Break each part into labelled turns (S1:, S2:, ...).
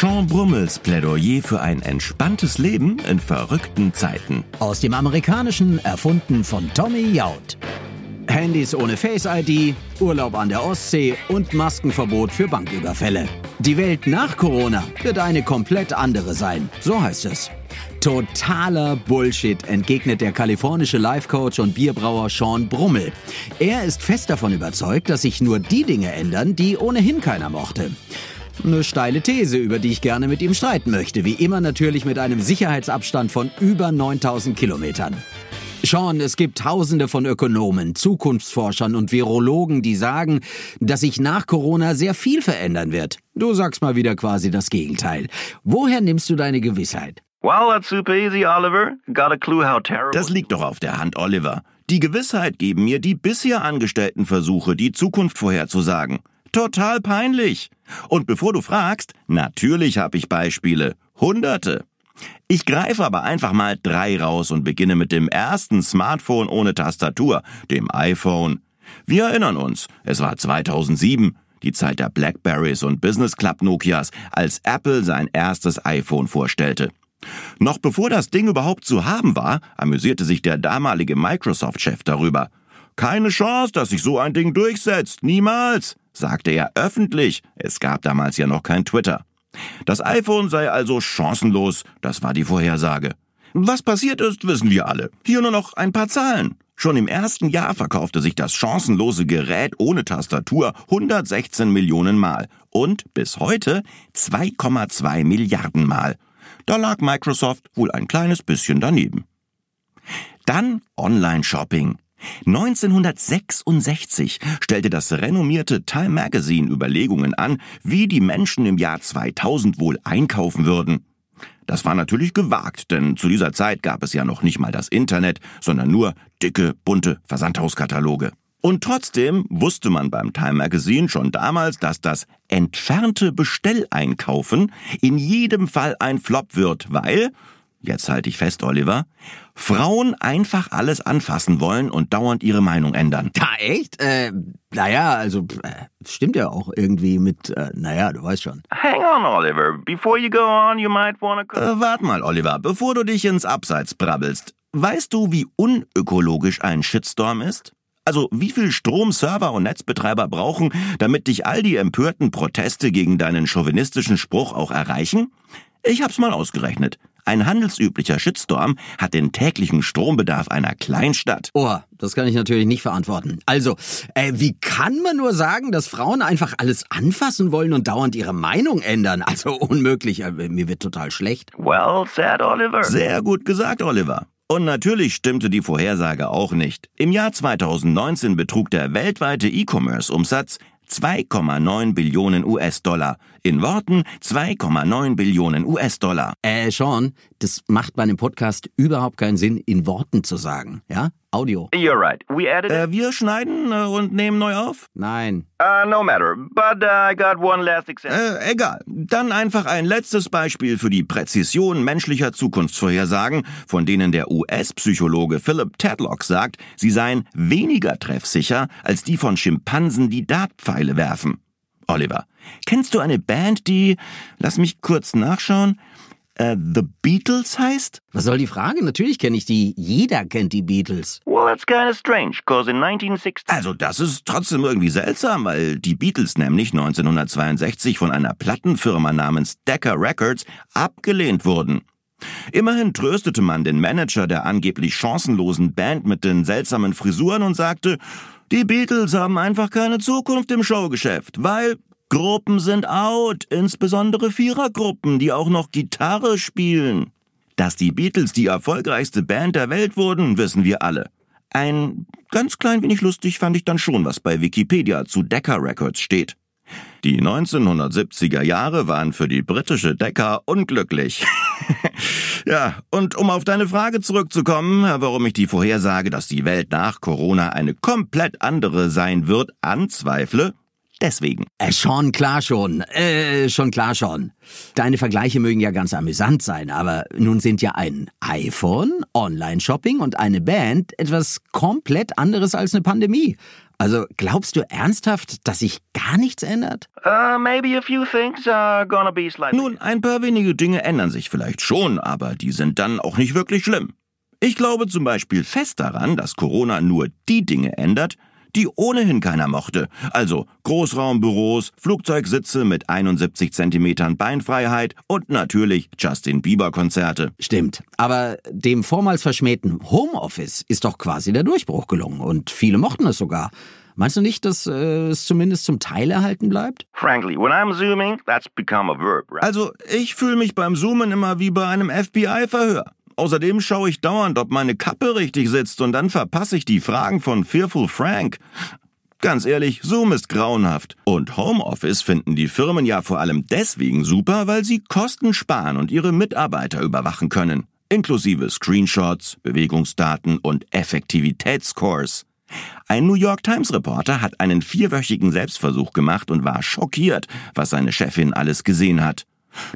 S1: Sean Brummels Plädoyer für ein entspanntes Leben in verrückten Zeiten.
S2: Aus dem Amerikanischen erfunden von Tommy Jaud. Handys ohne Face-ID, Urlaub an der Ostsee und Maskenverbot für Banküberfälle. Die Welt nach Corona wird eine komplett andere sein, so heißt es. Totaler Bullshit, entgegnet der kalifornische Life-Coach und Bierbrauer Sean Brummel. Er ist fest davon überzeugt, dass sich nur die Dinge ändern, die ohnehin keiner mochte. Eine steile These, über die ich gerne mit ihm streiten möchte. Wie immer natürlich mit einem Sicherheitsabstand von über 9000 Kilometern. Sean, es gibt tausende von Ökonomen, Zukunftsforschern und Virologen, die sagen, dass sich nach Corona sehr viel verändern wird. Du sagst mal wieder quasi das Gegenteil. Woher nimmst du deine Gewissheit?
S3: Well, that's super easy, Oliver. Got a clue how terrible.
S1: Das liegt doch auf der Hand, Oliver. Die Gewissheit geben mir die bisher angestellten Versuche, die Zukunft vorherzusagen. Total peinlich. Und bevor du fragst, natürlich habe ich Beispiele. Hunderte. Ich greife aber einfach mal drei raus und beginne mit dem ersten Smartphone ohne Tastatur, dem iPhone. Wir erinnern uns, es war 2007, die Zeit der Blackberries und Business Club Nokias, als Apple sein erstes iPhone vorstellte. Noch bevor das Ding überhaupt zu haben war, amüsierte sich der damalige Microsoft-Chef darüber. Keine Chance, dass sich so ein Ding durchsetzt, niemals, sagte er öffentlich. Es gab damals ja noch kein Twitter. Das iPhone sei also chancenlos, das war die Vorhersage. Was passiert ist, wissen wir alle. Hier nur noch ein paar Zahlen. Schon im ersten Jahr verkaufte sich das chancenlose Gerät ohne Tastatur 116 Millionen Mal und bis heute 2,2 Milliarden Mal. Da lag Microsoft wohl ein kleines bisschen daneben. Dann Online-Shopping. 1966 stellte das renommierte Time Magazine Überlegungen an, wie die Menschen im Jahr 2000 wohl einkaufen würden. Das war natürlich gewagt, denn zu dieser Zeit gab es ja noch nicht mal das Internet, sondern nur dicke, bunte Versandhauskataloge. Und trotzdem wusste man beim Time Magazine schon damals, dass das entfernte Bestelleinkaufen in jedem Fall ein Flop wird, weil, jetzt halte ich fest, Oliver, Frauen einfach alles anfassen wollen und dauernd ihre Meinung ändern.
S2: Da echt? Äh, naja, also äh, stimmt ja auch irgendwie mit, äh, naja, du weißt schon.
S3: Hang on, Oliver. Before you go on, you might wanna...
S1: Äh, wart mal, Oliver, bevor du dich ins Abseits brabbelst. Weißt du, wie unökologisch ein Shitstorm ist? Also wie viel Strom Server und Netzbetreiber brauchen, damit dich all die empörten Proteste gegen deinen chauvinistischen Spruch auch erreichen? Ich hab's mal ausgerechnet. Ein handelsüblicher Shitstorm hat den täglichen Strombedarf einer Kleinstadt.
S2: Oh, das kann ich natürlich nicht verantworten. Also, äh, wie kann man nur sagen, dass Frauen einfach alles anfassen wollen und dauernd ihre Meinung ändern? Also unmöglich. Äh, mir wird total schlecht.
S3: Well said, Oliver.
S1: Sehr gut gesagt, Oliver. Und natürlich stimmte die Vorhersage auch nicht. Im Jahr 2019 betrug der weltweite E-Commerce-Umsatz 2,9 Billionen US-Dollar. In Worten 2,9 Billionen US-Dollar.
S2: Äh, Sean, das macht bei einem Podcast überhaupt keinen Sinn, in Worten zu sagen, ja? Audio.
S3: You're right. We added.
S1: Äh, wir schneiden äh, und nehmen neu auf?
S2: Nein.
S3: Uh, no matter. But uh, I got one last example.
S1: Äh, egal. Dann einfach ein letztes Beispiel für die Präzision menschlicher Zukunftsvorhersagen, von denen der US-Psychologe Philip Tadlock sagt, sie seien weniger treffsicher als die von Schimpansen, die Dartpfeile werfen. Oliver, kennst du eine Band, die, lass mich kurz nachschauen, äh, The Beatles heißt?
S2: Was soll die Frage? Natürlich kenne ich die. Jeder kennt die Beatles.
S3: Well, that's kind of strange, cause in 1960...
S1: Also das ist trotzdem irgendwie seltsam, weil die Beatles nämlich 1962 von einer Plattenfirma namens Decca Records abgelehnt wurden. Immerhin tröstete man den Manager der angeblich chancenlosen Band mit den seltsamen Frisuren und sagte, die Beatles haben einfach keine Zukunft im Showgeschäft, weil Gruppen sind out, insbesondere Vierergruppen, die auch noch Gitarre spielen. Dass die Beatles die erfolgreichste Band der Welt wurden, wissen wir alle. Ein ganz klein wenig lustig fand ich dann schon, was bei Wikipedia zu Decca Records steht. Die 1970er Jahre waren für die britische Decca unglücklich. ja, und um auf deine Frage zurückzukommen, warum ich die Vorhersage, dass die Welt nach Corona eine komplett andere sein wird, anzweifle, deswegen.
S2: Äh, schon klar schon. Äh, schon klar schon. Deine Vergleiche mögen ja ganz amüsant sein, aber nun sind ja ein iPhone, Online-Shopping und eine Band etwas komplett anderes als eine Pandemie. Also glaubst du ernsthaft, dass sich gar nichts ändert?
S3: Uh, maybe a few things are gonna be slightly.
S1: Nun, ein paar wenige Dinge ändern sich vielleicht schon, aber die sind dann auch nicht wirklich schlimm. Ich glaube zum Beispiel fest daran, dass Corona nur die Dinge ändert, die ohnehin keiner mochte. Also Großraumbüros, Flugzeugsitze mit 71 Zentimetern Beinfreiheit und natürlich Justin Bieber Konzerte.
S2: Stimmt. Aber dem vormals verschmähten Homeoffice ist doch quasi der Durchbruch gelungen und viele mochten es sogar. Meinst du nicht, dass äh, es zumindest zum Teil erhalten bleibt?
S3: Frankly, when I'm zooming, that's become a verb, right?
S1: Also, ich fühle mich beim Zoomen immer wie bei einem FBI-Verhör. Außerdem schaue ich dauernd, ob meine Kappe richtig sitzt und dann verpasse ich die Fragen von Fearful Frank. Ganz ehrlich, Zoom ist grauenhaft. Und Homeoffice finden die Firmen ja vor allem deswegen super, weil sie Kosten sparen und ihre Mitarbeiter überwachen können. Inklusive Screenshots, Bewegungsdaten und Effektivitätsscores. Ein New York Times Reporter hat einen vierwöchigen Selbstversuch gemacht und war schockiert, was seine Chefin alles gesehen hat.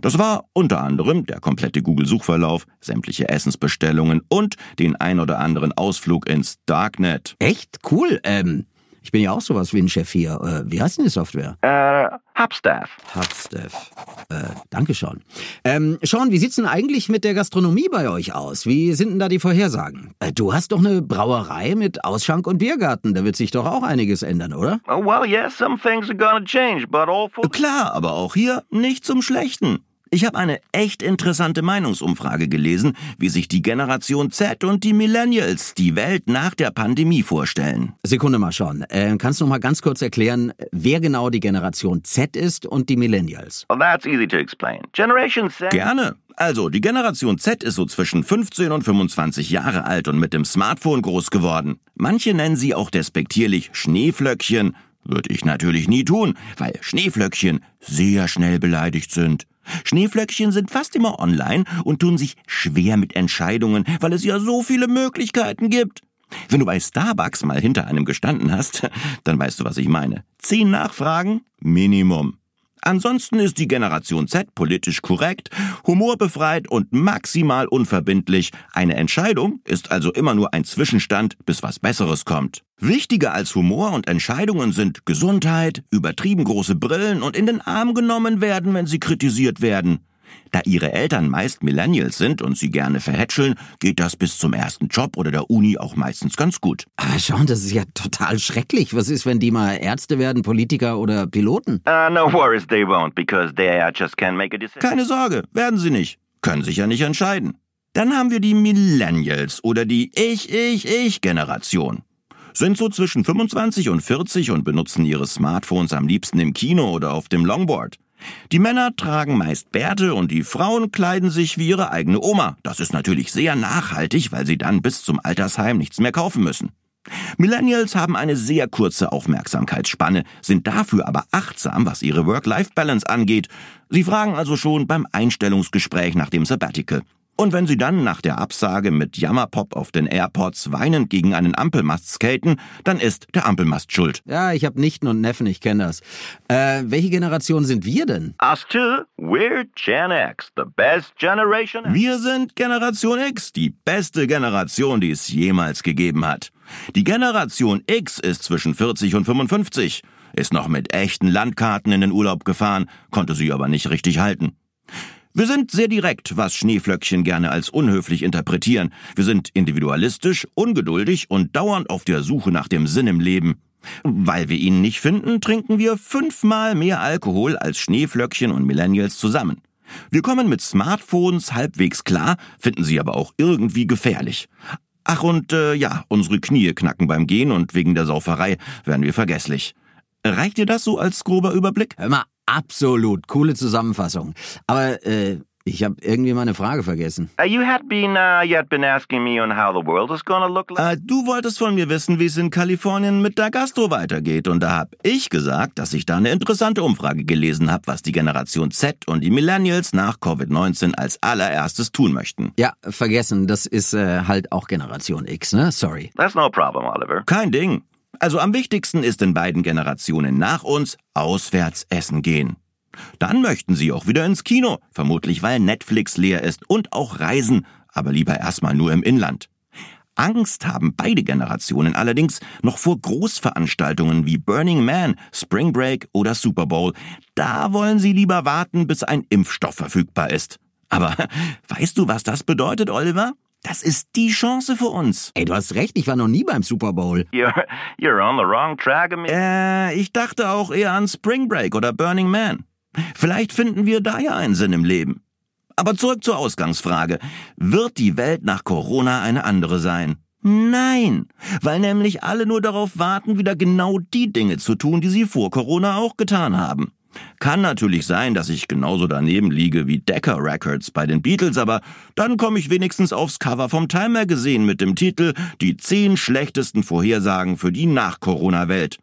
S1: Das war unter anderem der komplette Google-Suchverlauf, sämtliche Essensbestellungen und den ein oder anderen Ausflug ins Darknet.
S2: Echt? Cool. Ähm, ich bin ja auch sowas wie ein Chef hier. Äh, wie heißt denn die Software?
S3: Uh, Hubstaff.
S2: Hubstaff. Äh, danke, Sean. Ähm, Sean, wie sieht's denn eigentlich mit der Gastronomie bei euch aus? Wie sind denn da die Vorhersagen? Äh, du hast doch eine Brauerei mit Ausschank und Biergarten. Da wird sich doch auch einiges ändern, oder?
S3: Oh, well, yes, some things are gonna change, but all for
S1: Klar, aber auch hier nicht zum Schlechten. Ich habe eine echt interessante Meinungsumfrage gelesen, wie sich die Generation Z und die Millennials die Welt nach der Pandemie vorstellen.
S2: Sekunde mal, Sean. Äh, kannst du noch mal ganz kurz erklären, wer genau die Generation Z ist und die Millennials?
S3: Well, that's easy to explain. Generation Z.
S1: Gerne. Also, die Generation Z ist so zwischen 15 und 25 Jahre alt und mit dem Smartphone groß geworden. Manche nennen sie auch despektierlich Schneeflöckchen. Würde ich natürlich nie tun, weil Schneeflöckchen sehr schnell beleidigt sind. Schneeflöckchen sind fast immer online und tun sich schwer mit Entscheidungen, weil es ja so viele Möglichkeiten gibt. Wenn du bei Starbucks mal hinter einem gestanden hast, dann weißt du, was ich meine. Zehn Nachfragen? Minimum. Ansonsten ist die Generation Z politisch korrekt, humorbefreit und maximal unverbindlich. Eine Entscheidung ist also immer nur ein Zwischenstand, bis was Besseres kommt. Wichtiger als Humor und Entscheidungen sind Gesundheit, übertrieben große Brillen und in den Arm genommen werden, wenn sie kritisiert werden. Da ihre Eltern meist Millennials sind und sie gerne verhätscheln, geht das bis zum ersten Job oder der Uni auch meistens ganz gut.
S2: Aber Sean, das ist ja total schrecklich. Was ist, wenn die mal Ärzte werden, Politiker oder Piloten?
S3: Uh, no worries, they won't, because they uh, just can't make a decision.
S1: Keine Sorge, werden sie nicht. Können sich ja nicht entscheiden. Dann haben wir die Millennials oder die Ich-Ich-Ich-Generation. Sind so zwischen 25 und 40 und benutzen ihre Smartphones am liebsten im Kino oder auf dem Longboard. Die Männer tragen meist Bärte und die Frauen kleiden sich wie ihre eigene Oma. Das ist natürlich sehr nachhaltig, weil sie dann bis zum Altersheim nichts mehr kaufen müssen. Millennials haben eine sehr kurze Aufmerksamkeitsspanne, sind dafür aber achtsam, was ihre Work-Life-Balance angeht. Sie fragen also schon beim Einstellungsgespräch nach dem Sabbatical. Und wenn sie dann nach der Absage mit Jammerpop auf den Airports weinend gegen einen Ampelmast skaten, dann ist der Ampelmast schuld.
S2: Ja, ich habe Nichten und Neffen, ich kenne das. Äh, welche Generation sind wir denn?
S3: Us too, we're Gen X, the best generation.
S1: Wir sind Generation X, die beste Generation, die es jemals gegeben hat. Die Generation X ist zwischen 40 und 55, ist noch mit echten Landkarten in den Urlaub gefahren, konnte sie aber nicht richtig halten. Wir sind sehr direkt, was Schneeflöckchen gerne als unhöflich interpretieren. Wir sind individualistisch, ungeduldig und dauernd auf der Suche nach dem Sinn im Leben. Weil wir ihn nicht finden, trinken wir fünfmal mehr Alkohol als Schneeflöckchen und Millennials zusammen. Wir kommen mit Smartphones halbwegs klar, finden sie aber auch irgendwie gefährlich. Ach und äh, ja, unsere Knie knacken beim Gehen und wegen der Sauferei werden wir vergesslich. Reicht dir das so als grober Überblick?
S2: Hör mal, absolut coole Zusammenfassung. Aber äh, ich habe irgendwie meine Frage vergessen.
S3: Uh, you had been uh, yet been asking me on how the world is gonna look like.
S1: Äh, du wolltest von mir wissen, wie es in Kalifornien mit der Gastro weitergeht. Und da hab ich gesagt, dass ich da eine interessante Umfrage gelesen habe, was die Generation Z und die Millennials nach Covid-19 als allererstes tun möchten.
S2: Ja, vergessen, das ist äh, halt auch Generation X, ne? Sorry.
S3: That's no problem, Oliver.
S1: Kein Ding. Also am wichtigsten ist in beiden Generationen nach uns auswärts essen gehen. Dann möchten sie auch wieder ins Kino, vermutlich weil Netflix leer ist und auch reisen, aber lieber erstmal nur im Inland. Angst haben beide Generationen allerdings noch vor Großveranstaltungen wie Burning Man, Spring Break oder Super Bowl. Da wollen sie lieber warten, bis ein Impfstoff verfügbar ist. Aber weißt du, was das bedeutet, Oliver? Das ist die Chance für uns.
S2: Ey, du hast recht, ich war noch nie beim Super Bowl.
S3: You're, you're on the wrong track.
S1: Äh, ich dachte auch eher an Spring Break oder Burning Man. Vielleicht finden wir da ja einen Sinn im Leben. Aber zurück zur Ausgangsfrage. Wird die Welt nach Corona eine andere sein? Nein, weil nämlich alle nur darauf warten, wieder genau die Dinge zu tun, die sie vor Corona auch getan haben. Kann natürlich sein, dass ich genauso daneben liege wie Decca Records bei den Beatles, aber dann komme ich wenigstens aufs Cover vom Time Magazine mit dem Titel Die zehn schlechtesten Vorhersagen für die Nach-Corona-Welt.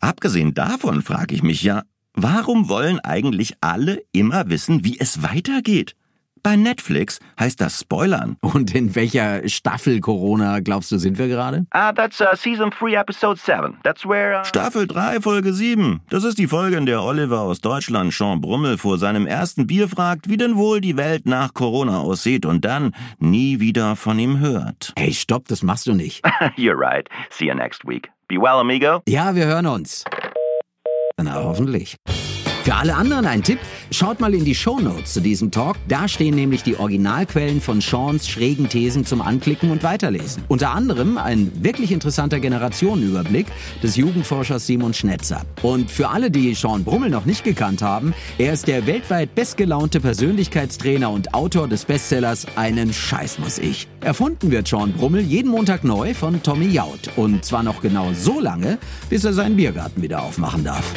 S1: Abgesehen davon frage ich mich ja, warum wollen eigentlich alle immer wissen, wie es weitergeht? Bei Netflix heißt das Spoilern.
S2: Und in welcher Staffel Corona glaubst du, sind wir gerade?
S3: Ah, that's uh, season 3, episode 7. That's where. Uh...
S1: Staffel 3, Folge 7. Das ist die Folge, in der Oliver aus Deutschland Sean Brummel vor seinem ersten Bier fragt, wie denn wohl die Welt nach Corona aussieht und dann nie wieder von ihm hört.
S2: Ey, stopp, das machst du nicht.
S3: You're right. See you next week. Be well, amigo.
S2: Ja, wir hören uns. Na, hoffentlich. Für alle anderen ein Tipp, schaut mal in die Shownotes zu diesem Talk. Da stehen nämlich die Originalquellen von Seans schrägen Thesen zum Anklicken und Weiterlesen. Unter anderem ein wirklich interessanter Generationenüberblick des Jugendforschers Simon Schnetzer. Und für alle, die Sean Brummel noch nicht gekannt haben, er ist der weltweit bestgelaunte Persönlichkeitstrainer und Autor des Bestsellers Einen Scheiß muss ich. Erfunden wird Sean Brummel jeden Montag neu von Tommy Jaud. Und zwar noch genau so lange, bis er seinen Biergarten wieder aufmachen darf.